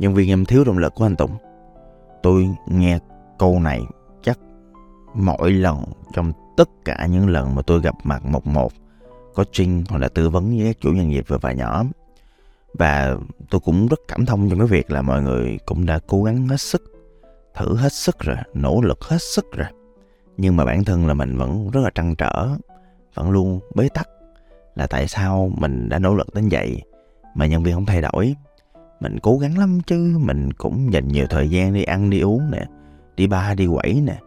nhân viên em thiếu động lực của anh Tùng. Tôi nghe câu này chắc mỗi lần trong tất cả những lần mà tôi gặp mặt một một, có trinh hoặc là tư vấn với các chủ doanh nghiệp vừa và nhỏ và tôi cũng rất cảm thông trong cái việc là mọi người cũng đã cố gắng hết sức, thử hết sức rồi, nỗ lực hết sức rồi. Nhưng mà bản thân là mình vẫn rất là trăn trở, vẫn luôn bế tắc là tại sao mình đã nỗ lực đến vậy mà nhân viên không thay đổi mình cố gắng lắm chứ, mình cũng dành nhiều thời gian đi ăn, đi uống nè, đi ba đi quẩy nè,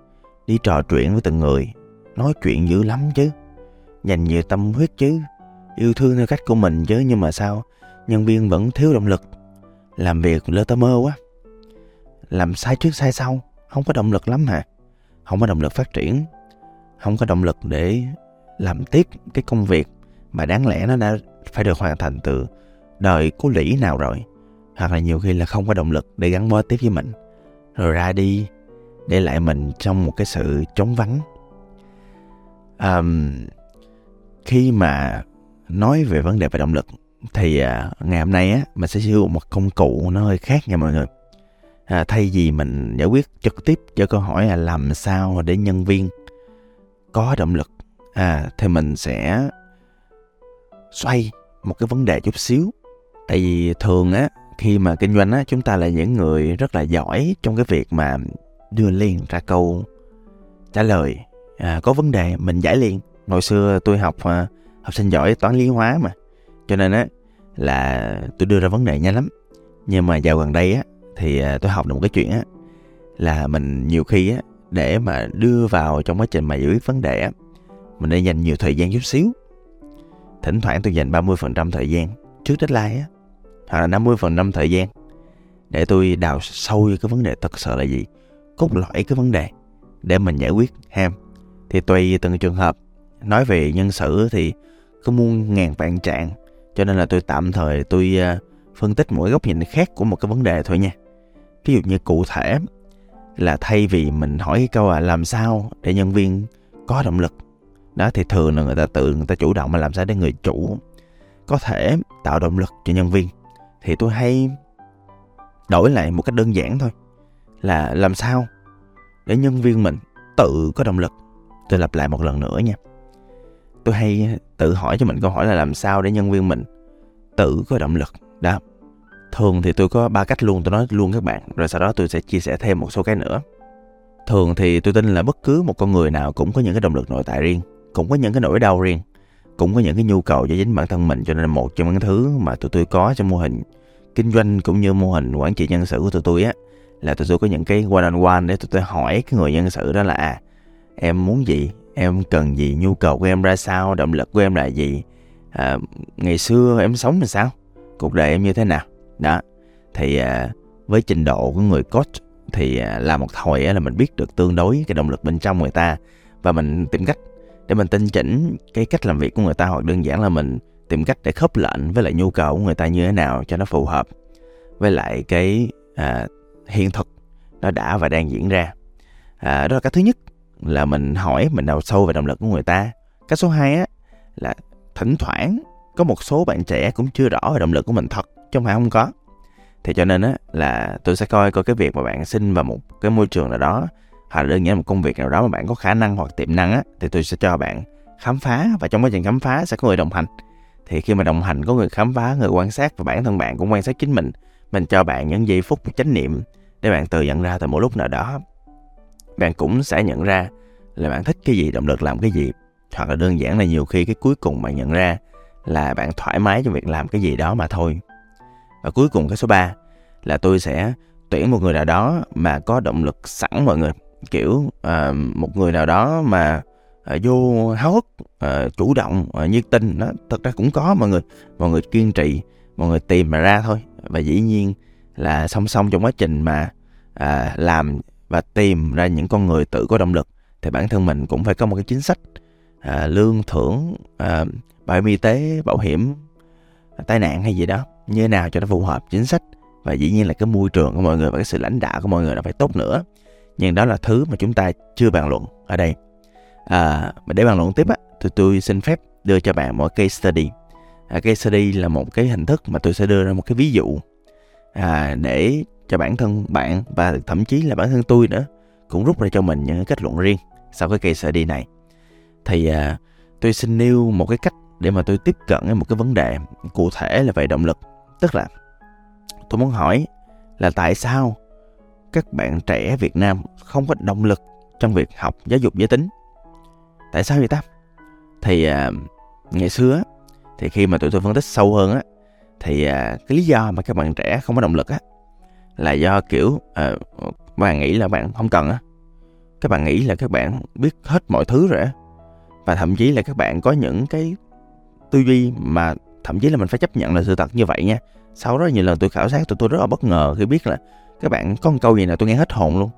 đi trò chuyện với từng người, nói chuyện dữ lắm chứ, dành nhiều tâm huyết chứ. Yêu thương theo cách của mình chứ, nhưng mà sao, nhân viên vẫn thiếu động lực. Làm việc lơ tơ mơ quá. Làm sai trước sai sau, không có động lực lắm hả? Không có động lực phát triển, không có động lực để làm tiếp cái công việc mà đáng lẽ nó đã phải được hoàn thành từ đời của lĩ nào rồi hoặc là nhiều khi là không có động lực để gắn bó tiếp với mình. Rồi ra đi để lại mình trong một cái sự trống vắng. Um, khi mà nói về vấn đề về động lực thì uh, ngày hôm nay á mình sẽ sử dụng một công cụ nó hơi khác nha mọi người. À, thay vì mình giải quyết trực tiếp cho câu hỏi là làm sao để nhân viên có động lực à thì mình sẽ xoay một cái vấn đề chút xíu. Tại vì thường á khi mà kinh doanh á chúng ta là những người rất là giỏi trong cái việc mà đưa liền ra câu trả lời. À, có vấn đề mình giải liền. Hồi xưa tôi học à, học sinh giỏi toán lý hóa mà. Cho nên á là tôi đưa ra vấn đề nhanh lắm. Nhưng mà dạo gần đây á thì à, tôi học được một cái chuyện á là mình nhiều khi á để mà đưa vào trong quá trình mà giải quyết vấn đề á mình nên dành nhiều thời gian chút xíu. Thỉnh thoảng tôi dành 30% thời gian trước deadline á hoặc là 50% thời gian. Để tôi đào sâu cái vấn đề thật sự là gì. Cốt lõi cái vấn đề. Để mình giải quyết ham thì tùy từng trường hợp. Nói về nhân sự thì có muôn ngàn vạn trạng. Cho nên là tôi tạm thời tôi ờ, phân tích mỗi góc nhìn khác của một cái vấn đề thôi nha. Ví dụ như cụ thể là thay vì mình hỏi cái câu là làm sao để nhân viên có động lực. Đó, thì thường là người ta tự, người ta chủ động mà làm sao để người chủ có thể tạo động lực cho nhân viên thì tôi hay đổi lại một cách đơn giản thôi, là làm sao để nhân viên mình tự có động lực. Tôi lặp lại một lần nữa nha. Tôi hay tự hỏi cho mình câu hỏi là làm sao để nhân viên mình tự có động lực. Đó. Thường thì tôi có ba cách luôn, tôi nói luôn các bạn, rồi sau đó tôi sẽ chia sẻ thêm một số cái nữa. Thường thì tôi tin là bất cứ một con người nào cũng có những cái động lực nội tại riêng, cũng có những cái nỗi đau riêng cũng có những cái nhu cầu cho chính bản thân mình cho nên là một trong những thứ mà tụi tôi có trong mô hình kinh doanh cũng như mô hình quản trị nhân sự của tụi tôi á là tụi tôi có những cái one on one để tụi tôi hỏi cái người nhân sự đó là à em muốn gì? Em cần gì? Nhu cầu của em ra sao? Động lực của em là gì? À, ngày xưa em sống làm sao? Cuộc đời em như thế nào? Đó. Thì à, với trình độ của người coach thì à, làm một hồi á, là mình biết được tương đối cái động lực bên trong người ta và mình tìm cách để mình tinh chỉnh cái cách làm việc của người ta hoặc đơn giản là mình tìm cách để khớp lệnh với lại nhu cầu của người ta như thế nào cho nó phù hợp với lại cái à, hiện thực nó đã và đang diễn ra. À, đó là cái thứ nhất là mình hỏi mình đào sâu về động lực của người ta. Cái số 2 á là thỉnh thoảng có một số bạn trẻ cũng chưa rõ về động lực của mình thật chứ không phải không có. Thì cho nên á là tôi sẽ coi coi cái việc mà bạn xin vào một cái môi trường nào đó hoặc là đơn giản một công việc nào đó mà bạn có khả năng hoặc tiềm năng á, thì tôi sẽ cho bạn khám phá và trong quá trình khám phá sẽ có người đồng hành. Thì khi mà đồng hành, có người khám phá, người quan sát và bản thân bạn cũng quan sát chính mình mình cho bạn những giây phút chánh niệm để bạn tự nhận ra từ một lúc nào đó. Bạn cũng sẽ nhận ra là bạn thích cái gì, động lực làm cái gì. Hoặc là đơn giản là nhiều khi cái cuối cùng bạn nhận ra là bạn thoải mái trong việc làm cái gì đó mà thôi. Và cuối cùng cái số 3 là tôi sẽ tuyển một người nào đó mà có động lực sẵn mọi người kiểu uh, một người nào đó mà uh, vô háo hức uh, chủ động uh, nhiệt tình đó thật ra cũng có mọi người mọi người kiên trì mọi người tìm mà ra thôi. Và dĩ nhiên là song song trong quá trình mà à, làm và tìm ra những con người tự có động lực thì bản thân mình cũng phải có một cái chính sách à, lương thưởng à, bảo hiểm y tế bảo hiểm tai nạn hay gì đó như thế nào cho nó phù hợp chính sách. Và dĩ nhiên là cái môi trường của mọi người và cái sự lãnh đạo của mọi người là phải tốt nữa nhưng đó là thứ mà chúng ta chưa bàn luận ở đây. À, để bàn luận tiếp á thì tôi xin phép đưa cho bạn một case study. À, case study là một cái hình thức mà tôi sẽ đưa ra một cái ví dụ à, để cho bản thân bạn và thậm chí là bản thân tôi nữa cũng rút ra cho mình những kết luận riêng sau cái case study này. Thì à, tôi xin nêu một cái cách để mà tôi tiếp cận với một cái vấn đề cụ thể là về động lực. Tức là tôi muốn hỏi là tại sao các bạn trẻ Việt Nam không có động lực trong việc học giáo dục giới tính. Tại sao vậy ta? Thì à, ngày xưa thì khi mà tụi tôi phân tích sâu hơn á thì à, cái lý do mà các bạn trẻ không có động lực á là do kiểu à, bạn nghĩ là bạn không cần á. Các bạn nghĩ là các bạn biết hết mọi thứ rồi á. Và thậm chí là các bạn có những cái tư duy mà thậm chí là mình phải chấp nhận là sự thật như vậy nha. Sau đó nhiều lần tôi khảo sát tụi tôi rất là bất ngờ khi biết là các bạn có một câu gì nào tôi nghe hết hồn luôn.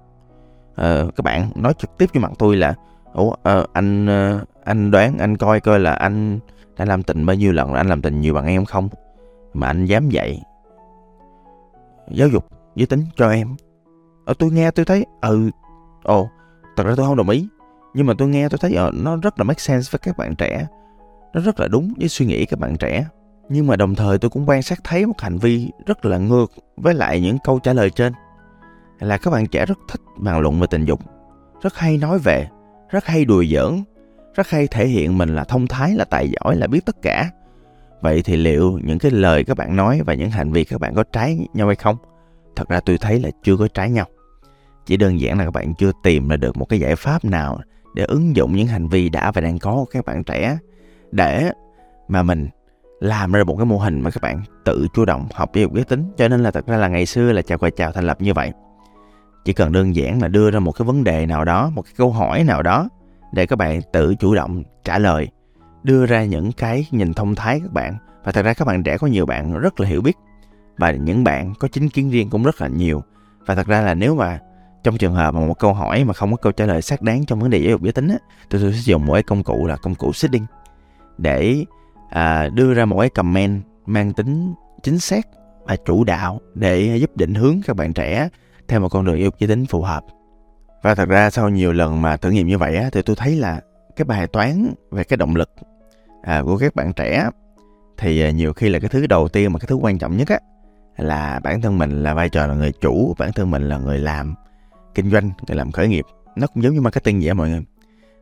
À, các bạn nói trực tiếp với mặt tôi là ủa à, anh à, anh đoán anh coi coi là anh đã làm tình bao nhiêu lần là anh làm tình nhiều bằng em không? Mà anh dám dạy giáo dục giới tính cho em. Ở tôi nghe tôi thấy ừ ồ thật ra tôi không đồng ý. Nhưng mà tôi nghe tôi thấy ờ, nó rất là make sense với các bạn trẻ. Nó rất là đúng với suy nghĩ các bạn trẻ nhưng mà đồng thời tôi cũng quan sát thấy một hành vi rất là ngược với lại những câu trả lời trên. Là các bạn trẻ rất thích bàn luận về tình dục, rất hay nói về, rất hay đùa giỡn, rất hay thể hiện mình là thông thái, là tài giỏi, là biết tất cả. Vậy thì liệu những cái lời các bạn nói và những hành vi các bạn có trái nhau hay không? Thật ra tôi thấy là chưa có trái nhau. Chỉ đơn giản là các bạn chưa tìm ra được một cái giải pháp nào để ứng dụng những hành vi đã và đang có của các bạn trẻ để mà mình làm ra một cái mô hình mà các bạn tự chủ động học giáo dục giới tính. Cho nên là thật ra là ngày xưa là chào quà chào thành lập như vậy. Chỉ cần đơn giản là đưa ra một cái vấn đề nào đó một cái câu hỏi nào đó để các bạn tự chủ động trả lời đưa ra những cái nhìn thông thái các bạn. Và thật ra các bạn trẻ có nhiều bạn rất là hiểu biết và những bạn có chính kiến riêng cũng rất là nhiều. Và thật ra là nếu mà trong trường hợp mà một câu hỏi mà không có câu trả lời xác đáng trong vấn đề giáo dục giới tính á, tôi, tôi sẽ dùng một cái công cụ là công cụ seeding để à, đưa ra một cái comment mang tính chính xác và chủ đạo để giúp định hướng các bạn trẻ theo một con đường yêu giới tính phù hợp. Và thật ra sau nhiều lần mà thử nghiệm như vậy á, thì tôi thấy là cái bài toán về cái động lực à, của các bạn trẻ thì à, nhiều khi là cái thứ đầu tiên mà cái thứ quan trọng nhất á là bản thân mình là vai trò là người chủ, bản thân mình là người làm kinh doanh, người làm khởi nghiệp. Nó cũng giống như marketing vậy mọi người.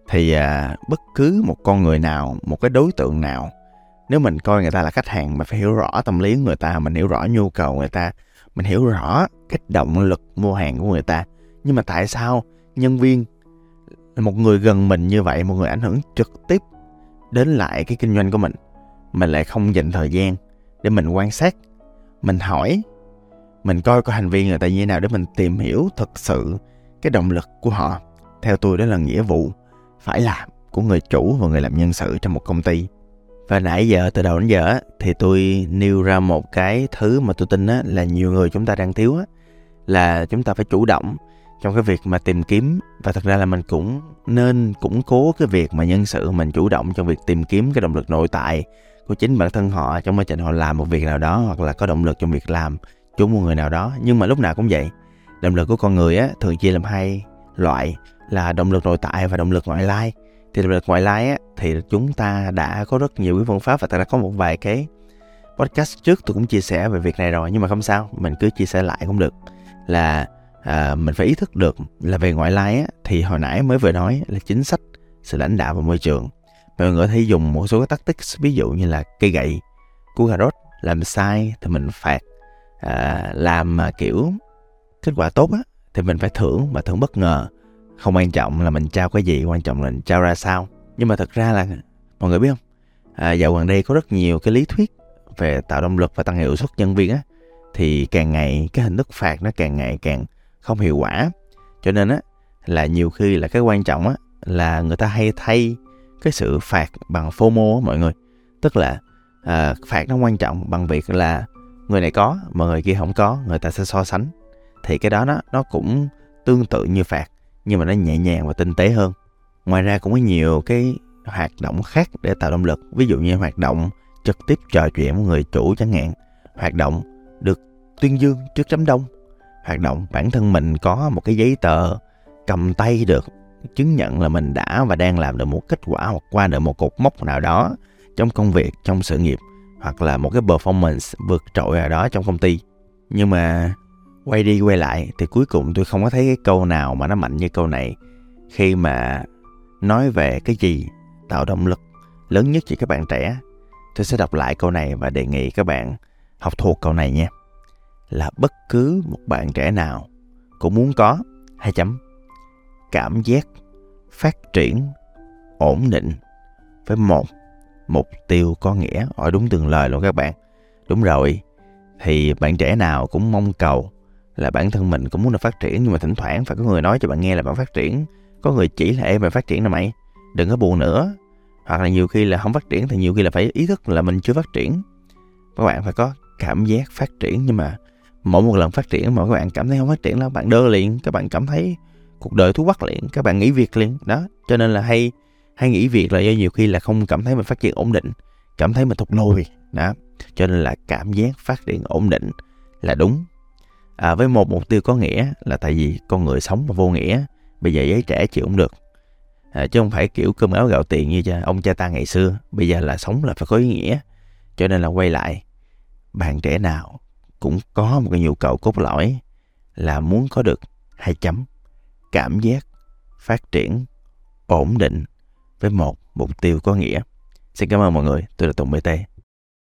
Thì à, bất cứ một con người nào, một cái đối tượng nào nếu mình coi người ta là khách hàng mình phải hiểu rõ tâm lý của người ta, mình hiểu rõ nhu cầu người ta, mình hiểu rõ cái động lực mua hàng của người ta. Nhưng mà tại sao nhân viên, một người gần mình như vậy, một người ảnh hưởng trực tiếp đến lại cái kinh doanh của mình mình lại không dành thời gian để mình quan sát, mình hỏi, mình coi coi hành vi người ta như thế nào để mình tìm hiểu thật sự cái động lực của họ? Theo tôi đó là nghĩa vụ phải làm của người chủ và người làm nhân sự trong một công ty và nãy giờ, từ đầu đến giờ thì tôi nêu ra một cái thứ mà tôi tin là nhiều người chúng ta đang thiếu là chúng ta phải chủ động trong cái việc mà tìm kiếm. Và thật ra là mình cũng nên củng cố cái việc mà nhân sự, mình chủ động trong việc tìm kiếm cái động lực nội tại của chính bản thân họ trong quá trình họ làm một việc nào đó, hoặc là có động lực trong việc làm chung một người nào đó. Nhưng mà lúc nào cũng vậy, động lực của con người á, thường chia làm hai loại, là động lực nội tại và động lực ngoại lai thì động lực ngoại lai á thì chúng ta đã có rất nhiều cái phương pháp và ta đã có một vài cái podcast trước tôi cũng chia sẻ về việc này rồi nhưng mà không sao mình cứ chia sẻ lại cũng được. Là à, mình phải ý thức được là về ngoại lai á, thì hồi nãy mới vừa nói là chính sách sự lãnh đạo và môi trường. Mọi người có thể dùng một số cái tactics ví dụ như là cây gậy cua cà rốt làm sai thì mình phạt. À, làm mà kiểu kết quả tốt á thì mình phải thưởng và thưởng bất ngờ không quan trọng là mình trao cái gì quan trọng là mình trao ra sao. Nhưng mà thật ra là mọi người biết không? À, dạo gần đây có rất nhiều cái lý thuyết về tạo động lực và tăng hiệu suất nhân viên á thì càng ngày cái hình thức phạt nó càng ngày càng không hiệu quả. Cho nên á là nhiều khi là cái quan trọng á là người ta hay thay cái sự phạt bằng FOMO á mọi người. Tức là à, phạt nó quan trọng bằng việc là người này có mà người kia không có người ta sẽ so sánh. Thì cái đó nó nó cũng tương tự như phạt nhưng mà nó nhẹ nhàng và tinh tế hơn. Ngoài ra cũng có nhiều cái hoạt động khác để tạo động lực. Ví dụ như hoạt động trực tiếp trò chuyện với người chủ chẳng hạn. Hoạt động được tuyên dương trước đám đông. Hoạt động bản thân mình có một cái giấy tờ cầm tay được chứng nhận là mình đã và đang làm được một kết quả hoặc qua được một cột mốc nào đó trong công việc, trong sự nghiệp hoặc là một cái performance vượt trội nào đó trong công ty. Nhưng mà quay đi quay lại thì cuối cùng tôi không có thấy cái câu nào mà nó mạnh như câu này. Khi mà nói về cái gì, tạo động lực lớn nhất cho các bạn trẻ, tôi sẽ đọc lại câu này và đề nghị các bạn học thuộc câu này nha. Là bất cứ một bạn trẻ nào cũng muốn có, hai chấm. Cảm giác phát triển ổn định với một mục tiêu có nghĩa ở đúng từng lời luôn các bạn. Đúng rồi, thì bạn trẻ nào cũng mong cầu là bản thân mình cũng muốn được phát triển, nhưng mà thỉnh thoảng phải có người nói cho bạn nghe là bạn phát triển. Có người chỉ là em mày phát triển nè mày, đừng có buồn nữa. Hoặc là nhiều khi là không phát triển thì nhiều khi là phải ý thức là mình chưa phát triển. Các bạn phải có cảm giác phát triển, nhưng mà mỗi một lần phát triển mà các bạn cảm thấy không phát triển là bạn đơ liền, các bạn cảm thấy cuộc đời thú quắc liền, các bạn nghỉ việc liền. Đó, cho nên là hay hay nghỉ việc là do nhiều khi là không cảm thấy mình phát triển ổn định, cảm thấy mình thụt lùi. Đó, cho nên là cảm giác phát triển ổn định là đúng à, với một mục tiêu có nghĩa là tại vì con người sống mà vô nghĩa bây giờ giới trẻ chịu không được. À, chứ không phải kiểu cơm áo gạo tiền như cha ông cha ta ngày xưa bây giờ là sống là phải có ý nghĩa. Cho nên là quay lại bạn trẻ nào cũng có một cái nhu cầu cốt lõi là muốn có được hai chấm cảm giác phát triển ổn định với một mục tiêu có nghĩa. Xin cảm ơn mọi người tôi là tùng bt